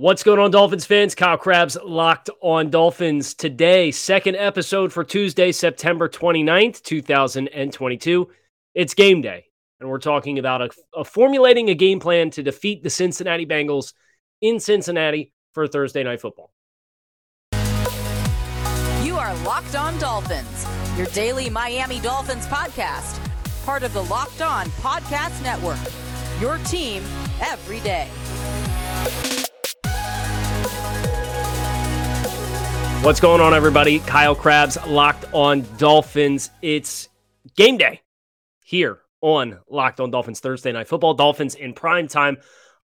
What's going on, Dolphins fans? Kyle Crabbs locked on Dolphins today. Second episode for Tuesday, September 29th, 2022. It's game day, and we're talking about a, a formulating a game plan to defeat the Cincinnati Bengals in Cincinnati for Thursday night football. You are Locked On Dolphins, your daily Miami Dolphins podcast, part of the Locked On Podcast Network. Your team every day. What's going on, everybody? Kyle Crabbs, locked on Dolphins. It's game day here on Locked on Dolphins Thursday Night Football. Dolphins in prime time.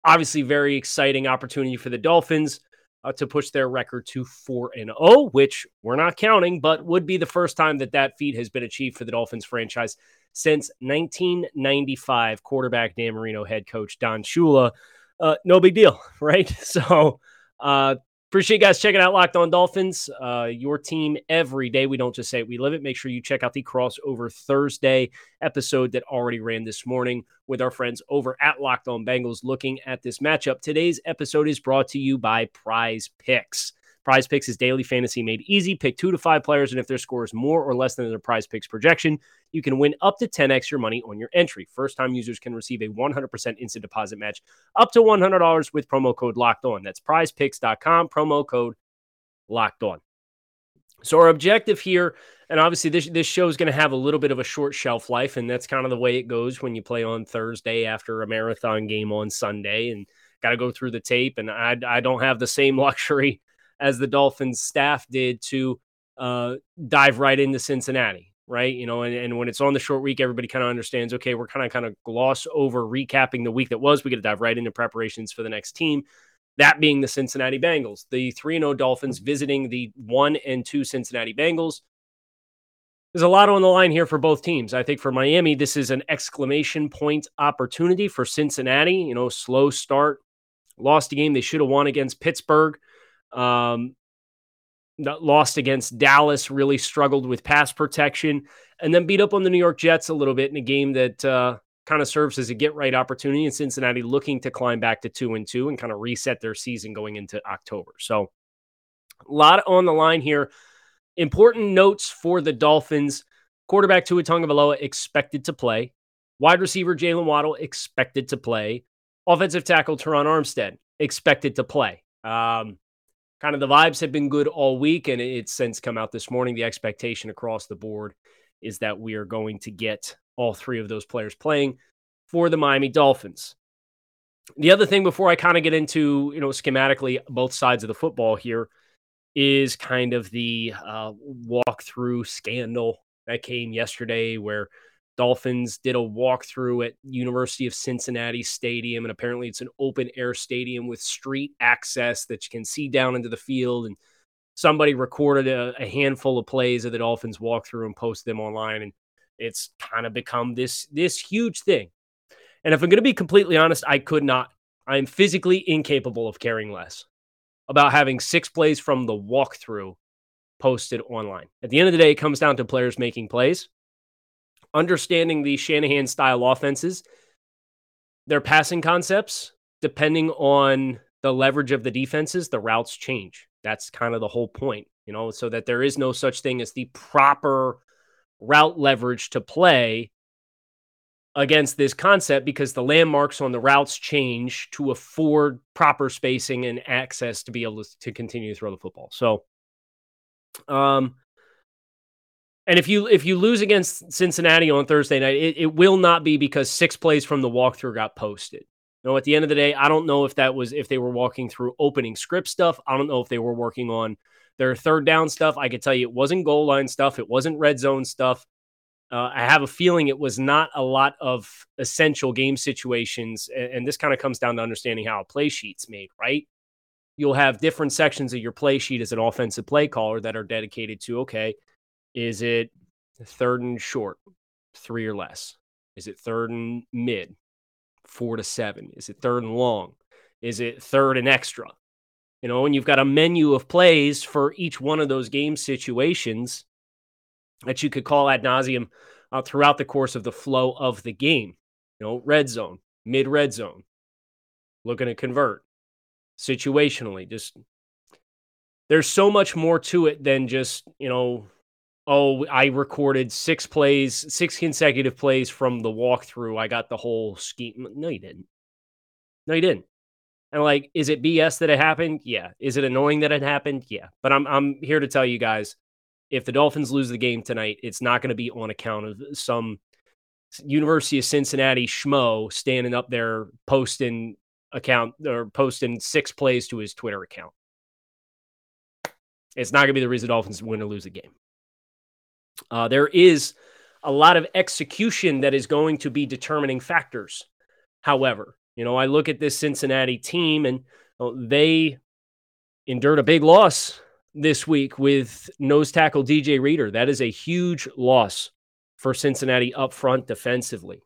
Obviously, very exciting opportunity for the Dolphins uh, to push their record to 4 and 0, which we're not counting, but would be the first time that that feat has been achieved for the Dolphins franchise since 1995. Quarterback Dan Marino, head coach Don Shula. Uh, no big deal, right? So, uh, Appreciate you guys checking out Locked On Dolphins, uh, your team every day. We don't just say it, we live it. Make sure you check out the crossover Thursday episode that already ran this morning with our friends over at Locked On Bengals looking at this matchup. Today's episode is brought to you by Prize Picks. Prize Picks is daily fantasy made easy. Pick two to five players, and if their score is more or less than their Prize Picks projection, you can win up to 10x your money on your entry. First time users can receive a 100% instant deposit match up to $100 with promo code locked on. That's prizepicks.com, promo code locked on. So, our objective here, and obviously this, this show is going to have a little bit of a short shelf life, and that's kind of the way it goes when you play on Thursday after a marathon game on Sunday and got to go through the tape. And I, I don't have the same luxury as the Dolphins staff did to uh, dive right into Cincinnati, right? You know, and, and when it's on the short week, everybody kind of understands, okay, we're kind of kind of gloss over recapping the week that was. We got to dive right into preparations for the next team. That being the Cincinnati Bengals, the 3 0 Dolphins visiting the 1 and 2 Cincinnati Bengals. There's a lot on the line here for both teams. I think for Miami, this is an exclamation point opportunity. For Cincinnati, you know, slow start, lost a game they should have won against Pittsburgh. Um, lost against Dallas, really struggled with pass protection, and then beat up on the New York Jets a little bit in a game that uh, kind of serves as a get right opportunity in Cincinnati looking to climb back to two and two and kind of reset their season going into October. So, a lot on the line here. Important notes for the Dolphins. Quarterback Tua Tagovailoa expected to play. Wide receiver Jaylen Waddle expected to play. Offensive tackle Terron Armstead expected to play. Um, kind of the vibes have been good all week, and it's since come out this morning. The expectation across the board is that we are going to get all three of those players playing for the Miami Dolphins. The other thing before I kind of get into, you know, schematically both sides of the football here is kind of the uh, walkthrough scandal that came yesterday where Dolphins did a walkthrough at University of Cincinnati Stadium, and apparently it's an open air stadium with street access that you can see down into the field. And somebody recorded a, a handful of plays of the Dolphins walkthrough and posted them online, and it's kind of become this this huge thing. And if I'm going to be completely honest, I could not. I'm physically incapable of caring less about having six plays from the walkthrough posted online. At the end of the day, it comes down to players making plays understanding the Shanahan style offenses, their passing concepts, depending on the leverage of the defenses, the routes change. That's kind of the whole point, you know, so that there is no such thing as the proper route leverage to play against this concept because the landmarks on the routes change to afford proper spacing and access to be able to, continue to throw the football. So, um, and if you if you lose against Cincinnati on Thursday night, it, it will not be because six plays from the walkthrough got posted. You know, at the end of the day, I don't know if that was if they were walking through opening script stuff. I don't know if they were working on their third down stuff. I could tell you it wasn't goal line stuff. It wasn't red zone stuff. Uh, I have a feeling it was not a lot of essential game situations. And, and this kind of comes down to understanding how a play sheet's made, right? You'll have different sections of your play sheet as an offensive play caller that are dedicated to, okay, is it third and short, three or less? Is it third and mid, four to seven? Is it third and long? Is it third and extra? You know, and you've got a menu of plays for each one of those game situations that you could call ad nauseum uh, throughout the course of the flow of the game. You know, red zone, mid red zone, looking to convert. situationally. Just there's so much more to it than just, you know, oh, I recorded six plays, six consecutive plays from the walkthrough. I got the whole scheme. No, you didn't. No, you didn't. And like, is it BS that it happened? Yeah. Is it annoying that it happened? Yeah. But I'm I'm here to tell you guys, if the Dolphins lose the game tonight, it's not going to be on account of some University of Cincinnati schmo standing up there posting account or posting six plays to his Twitter account. It's not going to be the reason the Dolphins win or lose the game. Uh, there is a lot of execution that is going to be determining factors. However, you know, I look at this Cincinnati team and they endured a big loss this week with nose tackle DJ Reader. That is a huge loss for Cincinnati up front defensively.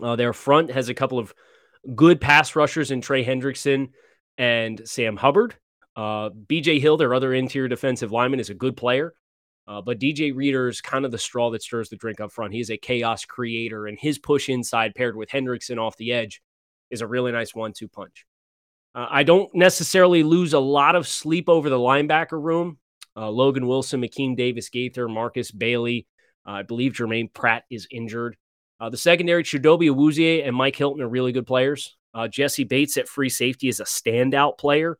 Uh, their front has a couple of good pass rushers in Trey Hendrickson and Sam Hubbard. Uh, BJ Hill, their other interior defensive lineman, is a good player. Uh, but DJ Reader is kind of the straw that stirs the drink up front. He is a chaos creator, and his push inside paired with Hendrickson off the edge is a really nice one two punch. Uh, I don't necessarily lose a lot of sleep over the linebacker room. Uh, Logan Wilson, Akeem Davis Gaither, Marcus Bailey. Uh, I believe Jermaine Pratt is injured. Uh, the secondary, Chidobe Awuzie and Mike Hilton are really good players. Uh, Jessie Bates at free safety is a standout player.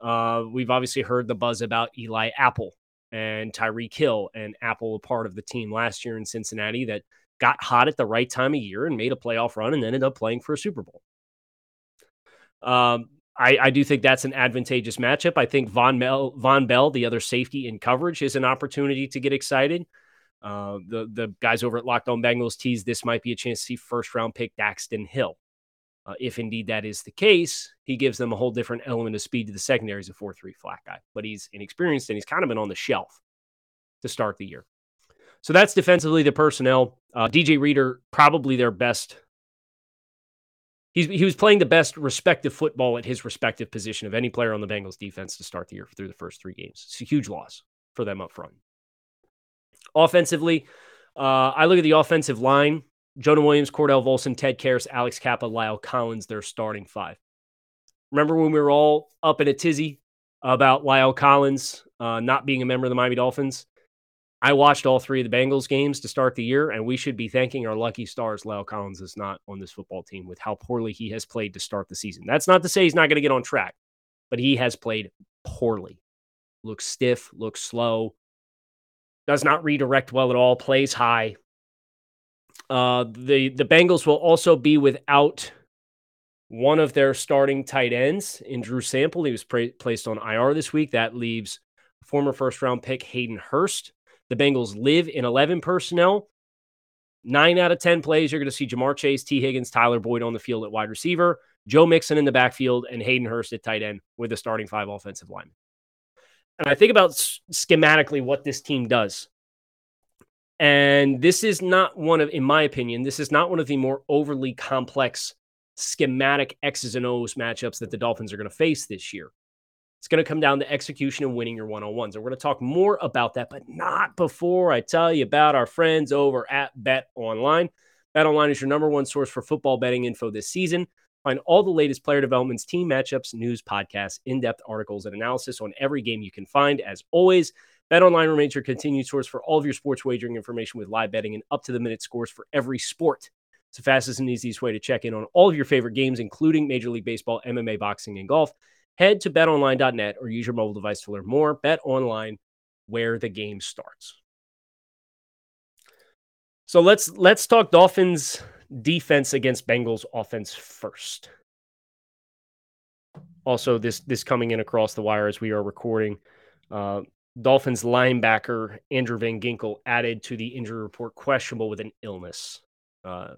we've obviously heard the buzz about Eli Apple and Tyreek Hill and Apple, a part of the team last year in Cincinnati that got hot at the right time of year and made a playoff run and ended up playing for a Super Bowl. Um, I, I, do think that's an advantageous matchup. I think Von, Mel, Vonn Bell, the other safety in coverage, is an opportunity to get excited. Uh, the the guys over at Locked On Bengals tease this might be a chance to see first round pick Daxton Hill. Uh, if indeed that is the case, he gives them a whole different element of speed to the secondary as a 4 3 flat guy. But he's inexperienced and he's kind of been on the shelf to start the year. So that's defensively the personnel. Uh, DJ Reader, probably their best. He's, he was playing the best respective football at his respective position of any player on the Bengals defense to start the year through the first three games. It's a huge loss for them up front. Offensively, uh, I look at the offensive line. Jonah Williams, Cordell Volson, Ted Karras, Alex Cappa, La'el Collins, their starting five. Remember when we were all up in a tizzy about La'el Collins uh, not being a member of the Miami Dolphins? I watched all three of the Bengals games to start the year, and we should be thanking our lucky stars. La'el Collins is not on this football team with how poorly he has played to start the season. That's not to say he's not going to get on track, but he has played poorly. Looks stiff, looks slow, does not redirect well at all, plays high. Uh, the the Bengals will also be without one of their starting tight ends in Drew Sample. He was pra- placed on IR this week. That leaves former first round pick Hayden Hurst. The Bengals live in 11 personnel. Nine out of 10 plays, you're going to see Ja'Marr Chase, Tee Higgins, Tyler Boyd on the field at wide receiver, Joe Mixon in the backfield, and Hayden Hurst at tight end with the starting five offensive linemen. And I think about schematically what this team does. And this is not one of, in my opinion, this is not one of the more overly complex schematic X's and O's matchups that the Dolphins are going to face this year. It's going to come down to execution and winning your one on ones. And we're going to talk more about that, but not before I tell you about our friends over at Bet Online. Bet Online is your number one source for football betting info this season. Find all the latest player developments, team matchups, news, podcasts, in depth articles, and analysis on every game you can find. As always, BetOnline remains your continued source for all of your sports wagering information with live betting and up to the minute scores for every sport. It's the fastest and easiest way to check in on all of your favorite games, including Major League Baseball, MMA, boxing, and golf. Head to betonline.net or use your mobile device to learn more. Bet online where the game starts. So let's let's talk Dolphins defense against Bengals offense first. Also, this this coming in across the wire as we are recording. Uh, Dolphins linebacker Andrew Van Ginkel added to the injury report, questionable with an illness. Uh,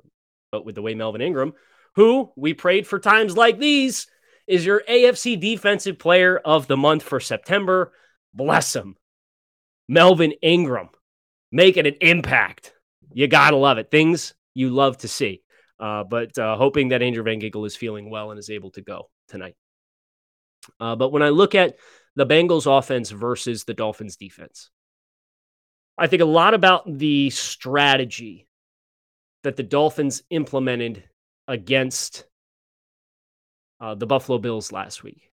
but with the way Melvin Ingram, who we prayed for times like these, is your AFC Defensive Player of the Month for September. Bless him. Melvin Ingram making an impact. You got to love it. Things you love to see. Uh, but uh, hoping that Andrew Van Ginkel is feeling well and is able to go tonight. Uh, but when I look at the Bengals offense versus the Dolphins defense. I think a lot about the strategy that the Dolphins implemented against uh, the Buffalo Bills last week.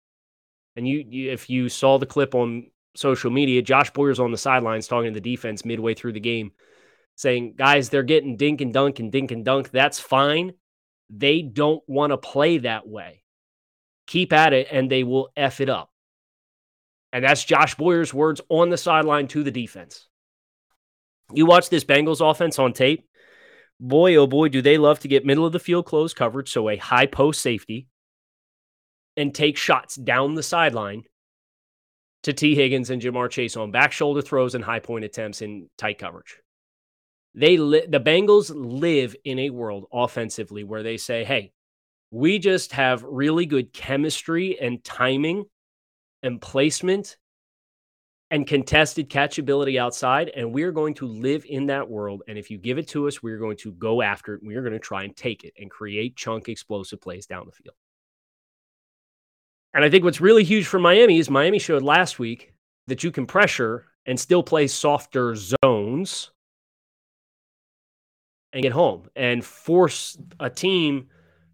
And you, you, if you saw the clip on social media, Josh Boyer's on the sidelines talking to the defense midway through the game, saying, "Guys, they're getting dink and dunk and dink and dunk. That's fine. They don't want to play that way. Keep at it, and they will f it up." And that's Josh Boyer's words on the sideline to the defense. You watch this Bengals offense on tape. Boy, oh boy, do they love to get middle of the field close coverage, so a high post safety, and take shots down the sideline to Tee Higgins and Ja'Marr Chase on back shoulder throws and high point attempts in tight coverage. They li- the Bengals live in a world offensively where they say, "Hey, we just have really good chemistry and timing and placement and contested catchability outside. And we're going to live in that world. And if you give it to us, we're going to go after it. We're going to try and take it and create chunk explosive plays down the field. And I think what's really huge for Miami is Miami showed last week that you can pressure and still play softer zones and get home and force a team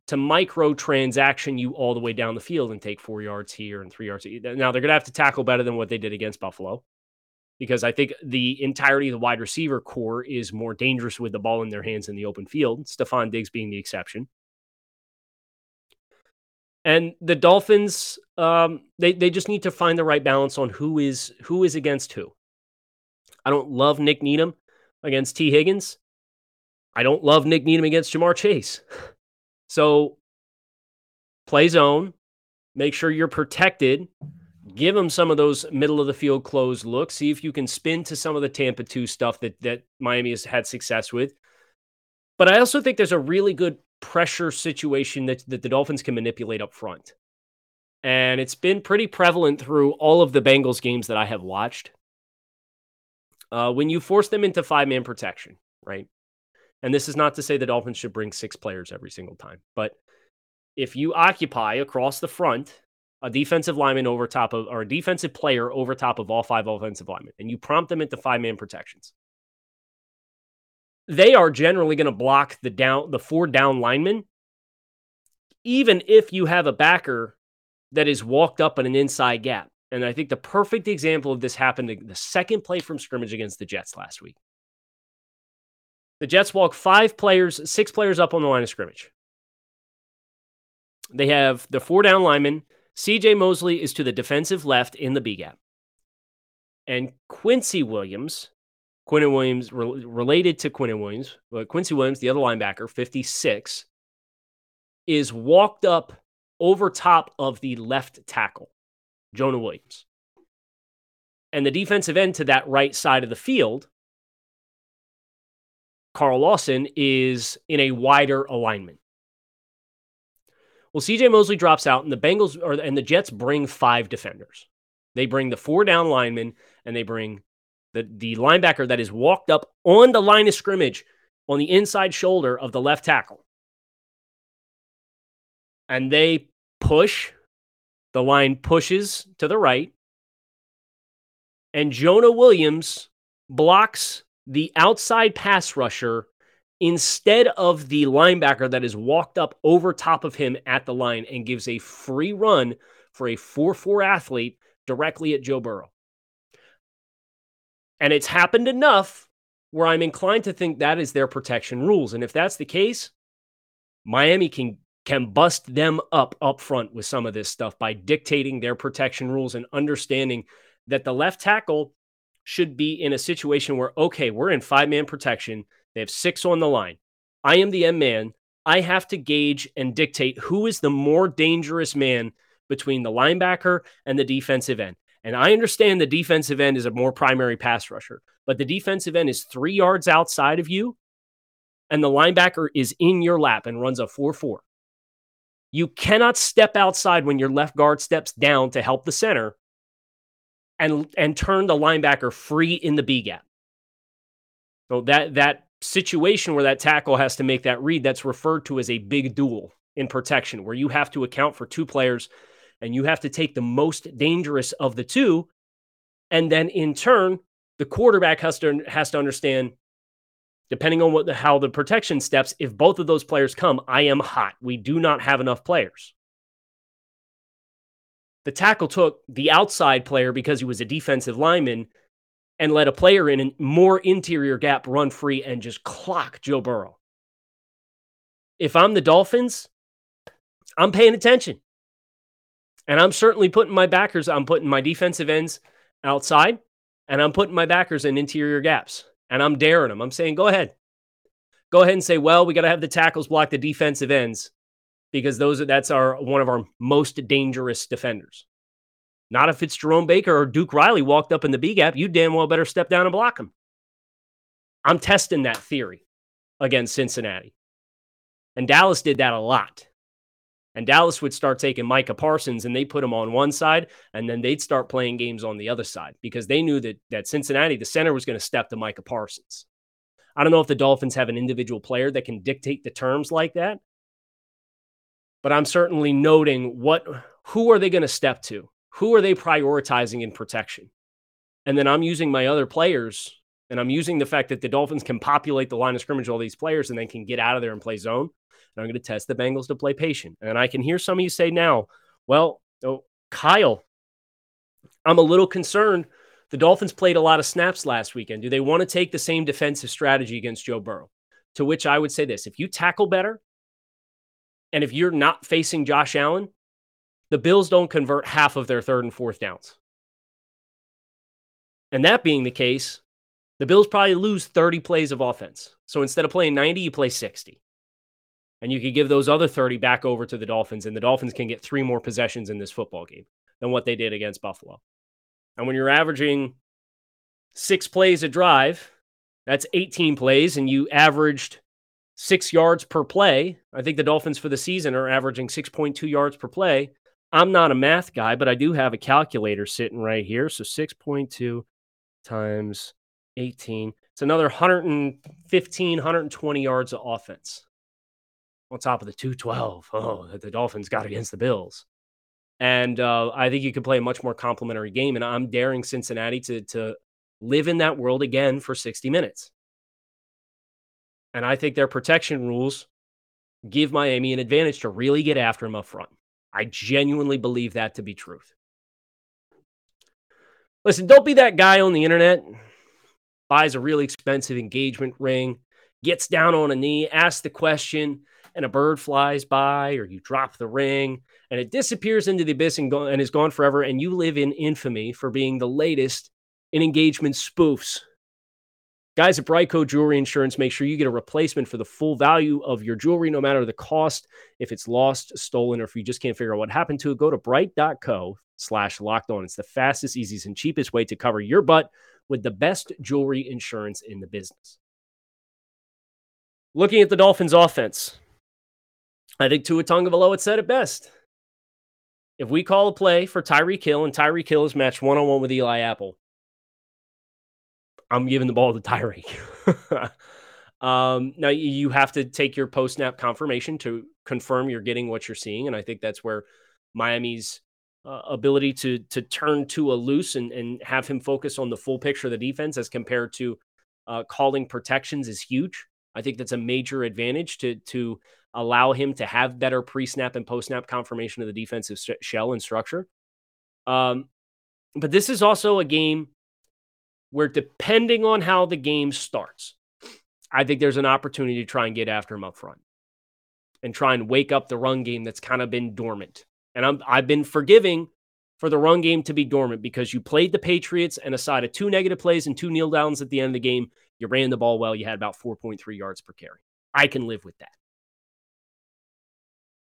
to micro transaction you all the way down the field and take four yards here and three yards. Now they're going to have to tackle better than what they did against Buffalo because I think the entirety of the wide receiver corps is more dangerous with the ball in their hands in the open field, Stefon Diggs being the exception. And the Dolphins, um, they they just need to find the right balance on who is who is against who. I don't love Nick Needham against Tee Higgins. I don't love Nick Needham against Ja'Marr Chase. So play zone, make sure you're protected. Give them some of those middle of the field closed looks. See if you can spin to some of the Tampa 2 stuff that, that Miami has had success with. But I also think there's a really good pressure situation that, that the Dolphins can manipulate up front. And it's been pretty prevalent through all of the Bengals games that I have watched. Uh, when you force them into five man protection, right? And this is not to say the Dolphins should bring six players every single time, but if you occupy across the front a defensive lineman over top of, or a defensive player over top of all five offensive linemen, and you prompt them into five man protections, they are generally going to block the down, the four down linemen, even if you have a backer that is walked up in an inside gap. And I think the perfect example of this happened the second play from scrimmage against the Jets last week. The Jets walk five players, six players up on the line of scrimmage. They have the four down linemen. CJ Mosley is to the defensive left in the B gap. And Quincy Williams, Quinn Williams, re- related to Quinn Williams, but Quincy Williams, the other linebacker, 56, is walked up over top of the left tackle, Jonah Williams. And the defensive end to that right side of the field Carl Lawson is in a wider alignment. Well, CJ Mosley drops out, and the Bengals or and the Jets bring five defenders. They bring the four down linemen, and they bring the the linebacker that is walked up on the line of scrimmage on the inside shoulder of the left tackle. And they push. The line pushes to the right. And Jonah Williams blocks the outside pass rusher instead of the linebacker that is walked up over top of him at the line and gives a free run for a 4 4 athlete directly at Joe Burrow. And it's happened enough where I'm inclined to think that is their protection rules. And if that's the case, Miami can can bust them up up front with some of this stuff by dictating their protection rules and understanding that the left tackle should be in a situation where, okay, we're in five man protection. They have six on the line. I am the M man. I have to gauge and dictate who is the more dangerous man between the linebacker and the defensive end. And I understand the defensive end is a more primary pass rusher, but the defensive end is three yards outside of you, and the linebacker is in your lap and runs a 4 4. You cannot step outside when your left guard steps down to help the center and and turn the linebacker free in the B gap. So that that situation where that tackle has to make that read, that's referred to as a big duel in protection, where you have to account for two players and you have to take the most dangerous of the two. And then in turn, the quarterback has to has to understand, depending on what the, how the protection steps, if both of those players come, I am hot. We do not have enough players. The tackle took the outside player because he was a defensive lineman and let a player in a more interior gap run free and just clock Joe Burrow. If I'm the Dolphins, I'm paying attention. And I'm certainly putting my backers, I'm putting my defensive ends outside and I'm putting my backers in interior gaps and I'm daring them. I'm saying, go ahead. Go ahead and say, well, we got to have the tackles block the defensive ends because those that's our one of our most dangerous defenders. Not if it's Jerome Baker or Duke Riley walked up in the B gap. You damn well better step down and block him. I'm testing that theory against Cincinnati. And Dallas did that a lot. And Dallas would start taking Micah Parsons and they put him on one side, and then they'd start playing games on the other side because they knew that that Cincinnati, the center, was going to step to Micah Parsons. I don't know if the Dolphins have an individual player that can dictate the terms like that, but I'm certainly noting what who are they going to step to? Who are they prioritizing in protection? And then I'm using my other players and I'm using the fact that the Dolphins can populate the line of scrimmage all these players and then can get out of there and play zone and I'm going to test the Bengals to play patient. And I can hear some of you say now, well, oh, Kyle, I'm a little concerned. The Dolphins played a lot of snaps last weekend. Do they want to take the same defensive strategy against Joe Burrow? To which I would say this if you tackle better, and if you're not facing Josh Allen, the Bills don't convert half of their third and fourth downs. And that being the case, the Bills probably lose 30 plays of offense. So instead of playing 90, you play 60 and you could give those other 30 back over to the Dolphins, and the Dolphins can get three more possessions in this football game than what they did against Buffalo. And when you're averaging six plays a drive, that's 18 plays, and you averaged six yards per play. I think the Dolphins for the season are averaging 6.2 yards per play. I'm not a math guy, but I do have a calculator sitting right here. So 6.2 times 18. It's another 115, 120 yards of offense on top of the 212 oh that the dolphins got against the bills and uh, i think you could play a much more complementary game and i'm daring cincinnati to to live in that world again for 60 minutes and i think their protection rules give miami an advantage to really get after him up front i genuinely believe that to be truth. Listen don't be that guy on the internet buys a really expensive engagement ring gets down on a knee asks the question and a bird flies by or you drop the ring and it disappears into the abyss and, go- and is gone forever and you live in infamy for being the latest in engagement spoofs guys at BriteCo jewelry insurance make sure you get a replacement for the full value of your jewelry no matter the cost if it's lost stolen or if you just can't figure out what happened to it go to brite.co slash locked on it's the fastest easiest and cheapest way to cover your butt with the best jewelry insurance in the business looking at the dolphins offense I think Tua Tagovailoa said it best. If we call a play for Tyreek Hill and Tyreek Hill is matched one on one with Eli Apple, I'm giving the ball to Tyreek. um, now you have to take your post snap confirmation to confirm you're getting what you're seeing, and I think that's where Miami's uh, ability to to turn Tua loose and and have him focus on the full picture of the defense as compared to uh, calling protections is huge. I think that's a major advantage to to allow him to have better pre snap and post snap confirmation of the defensive shell and structure. Um, but this is also a game where, depending on how the game starts, I think there's an opportunity to try and get after him up front and try and wake up the run game that's kind of been dormant. And I'm, I've been forgiving for the run game to be dormant because you played the Patriots and aside of two negative plays and two kneel downs at the end of the game, you ran the ball well. You had about 4.3 yards per carry. I can live with that.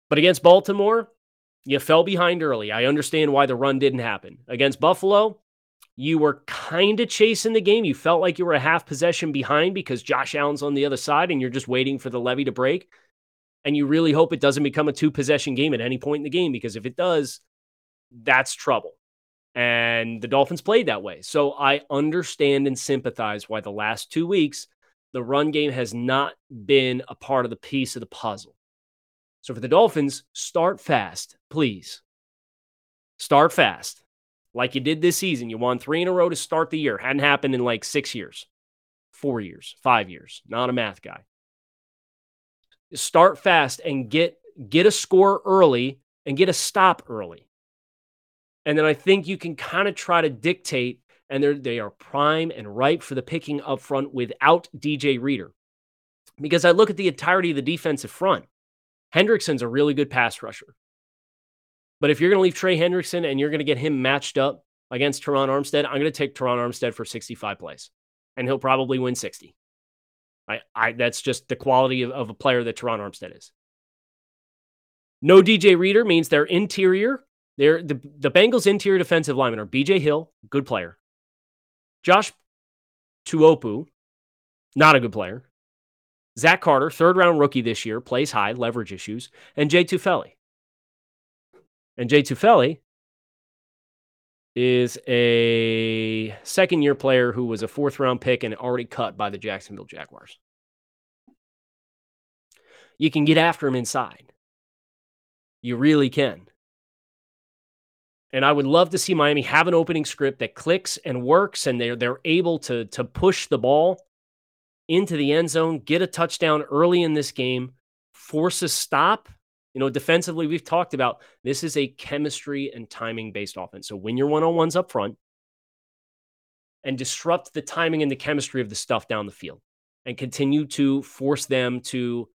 But against Baltimore, you fell behind early. I understand why the run didn't happen. Against Buffalo, you were kind of chasing the game. You felt like you were a half possession behind because Josh Allen's on the other side and you're just waiting for the levee to break. And you really hope it doesn't become a two possession game at any point in the game because if it does, that's trouble. And the Dolphins played that way. So I understand and sympathize why the last two weeks, the run game has not been a part of the piece of the puzzle. So for the Dolphins, start fast, please. Start fast. Like you did this season. You won three in a row to start the year. Hadn't happened in like six years, four years, five years. Not a math guy. Start fast and get get a score early and get a stop early. And then I think you can kind of try to dictate, and they're, they are prime and ripe for the picking up front without DJ Reader. Because I look at the entirety of the defensive front. Hendrickson's a really good pass rusher. But if you're going to leave Trey Hendrickson and you're going to get him matched up against Terron Armstead, I'm going to take Terron Armstead for 65 plays, and he'll probably win 60. I, I that's just the quality of, of a player that Terron Armstead is. No DJ Reader means their interior. They're the, the Bengals' interior defensive linemen are BJ Hill, good player. Josh Tupou, not a good player. Zach Carter, third round rookie this year, plays high, leverage issues, and Jay Tufele. And Jay Tufele is a second year player who was a fourth round pick and already cut by the Jacksonville Jaguars. You can get after him inside. You really can. And I would love to see Miami have an opening script that clicks and works and they're they're able to to push the ball into the end zone, get a touchdown early in this game, force a stop. You know, defensively, we've talked about this is a chemistry and timing based offense. So when your one on ones up front and disrupt the timing and the chemistry of the stuff down the field and continue to force them to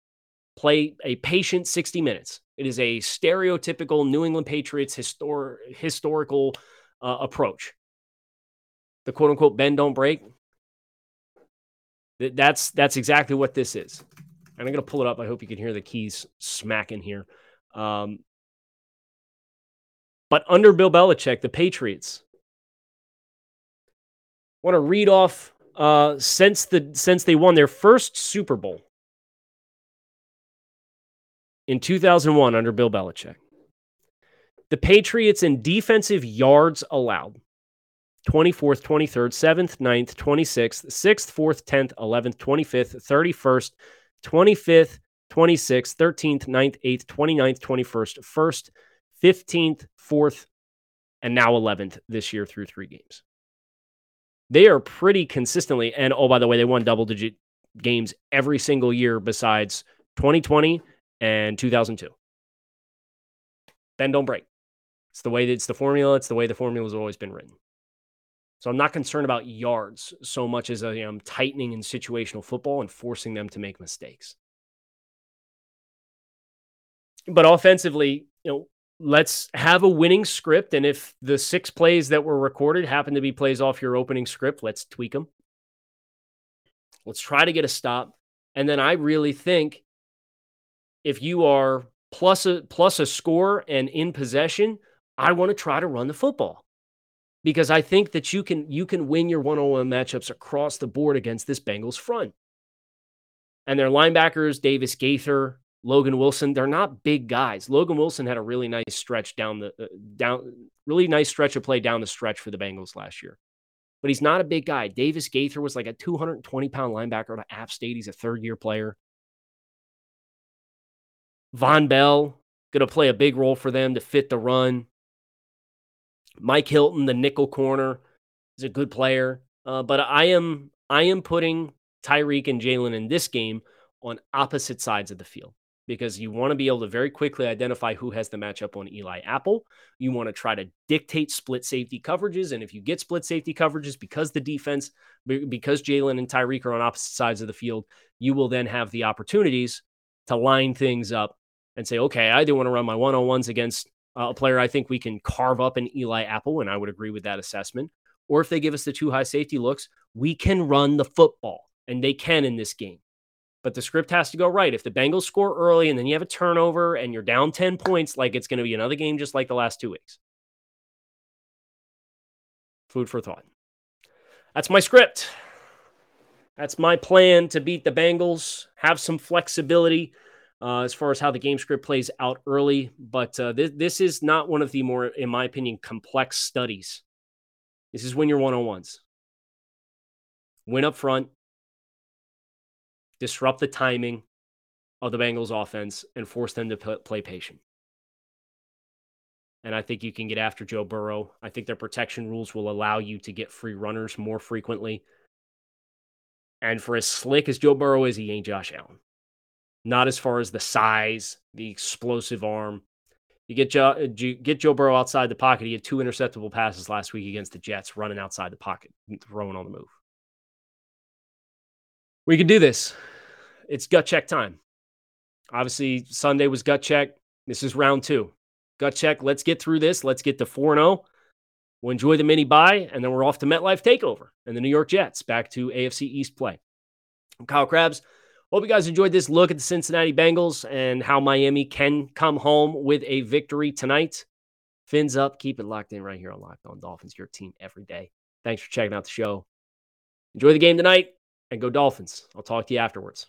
play a patient 60 minutes. It is a stereotypical New England Patriots histor- historical uh, approach. The quote unquote bend don't break. That's that's exactly what this is. And I'm going to pull it up. I hope you can hear the keys smacking here. Um, but under Bill Belichick, the Patriots want to read off uh, since the since they won their first Super Bowl in 2001 under Bill Belichick. The Patriots in defensive yards allowed 24th, 23rd, 7th, 9th, 26th, 6th, 4th, 10th, 11th, 25th, 31st, 25th, 26th, 13th, 9th, 8th, 29th, 21st, 1st, 15th, 4th, and now 11th this year through three games. They are pretty consistently, and oh, by the way, they won double digit games every single year besides 2020 and 2002. Then don't break. It's the way that it's the formula. It's the way the formula has always been written. So I'm not concerned about yards so much as uh, I am tightening in situational football and forcing them to make mistakes. But offensively, you know, let's have a winning script. And if the six plays that were recorded happen to be plays off your opening script, let's tweak them. Let's try to get a stop. And then I really think if you are plus a plus a score and in possession, I want to try to run the football because I think that you can you can win your one-on-one matchups across the board against this Bengals front. And their linebackers, Davis Gaither, Logan Wilson, they're not big guys. Logan Wilson had a really nice stretch down the uh, down really nice stretch of play down the stretch for the Bengals last year. But he's not a big guy. Davis Gaither was like a 220 pound linebacker at App State. He's a third year player. Vonn Bell going to play a big role for them to fit the run. Mike Hilton, the nickel corner, is a good player. Uh, but I am I am putting Tyreek and Jaylen in this game on opposite sides of the field because you want to be able to very quickly identify who has the matchup on Eli Apple. You want to try to dictate split safety coverages. And if you get split safety coverages because the defense, because Jaylen and Tyreek are on opposite sides of the field, you will then have the opportunities to line things up and say, okay, I do want to run my one on ones against uh, a player I think we can carve up an Eli Apple, and I would agree with that assessment. Or if they give us the two high safety looks, we can run the football, and they can in this game. But the script has to go right. If the Bengals score early and then you have a turnover and you're down 10 points, like it's going to be another game just like the last two weeks. Food for thought. That's my script. That's my plan to beat the Bengals, have some flexibility uh, as far as how the game script plays out early. But uh, this, this is not one of the more, in my opinion, complex studies. This is when you're one on ones. Win up front, disrupt the timing of the Bengals offense, and force them to p- play patient. And I think you can get after Joe Burrow. I think their protection rules will allow you to get free runners more frequently. And for as slick as Joe Burrow is, he ain't Josh Allen not as far as the size, the explosive arm. You get Joe, uh, get Joe Burrow outside the pocket. He had two interceptable passes last week against the Jets, running outside the pocket, throwing on the move. We can do this. It's gut check time. Obviously, Sunday was gut check. This is round two. Gut check. Let's get through this. Let's get to 4 0. We'll enjoy the mini bye, and then we're off to MetLife Takeover and the New York Jets back to AFC East play. I'm Kyle Crabbs. Hope you guys enjoyed this look at the Cincinnati Bengals and how Miami can come home with a victory tonight. Fins up. Keep it locked in right here on Locked On Dolphins, your team every day. Thanks for checking out the show. Enjoy the game tonight and go Dolphins. I'll talk to you afterwards.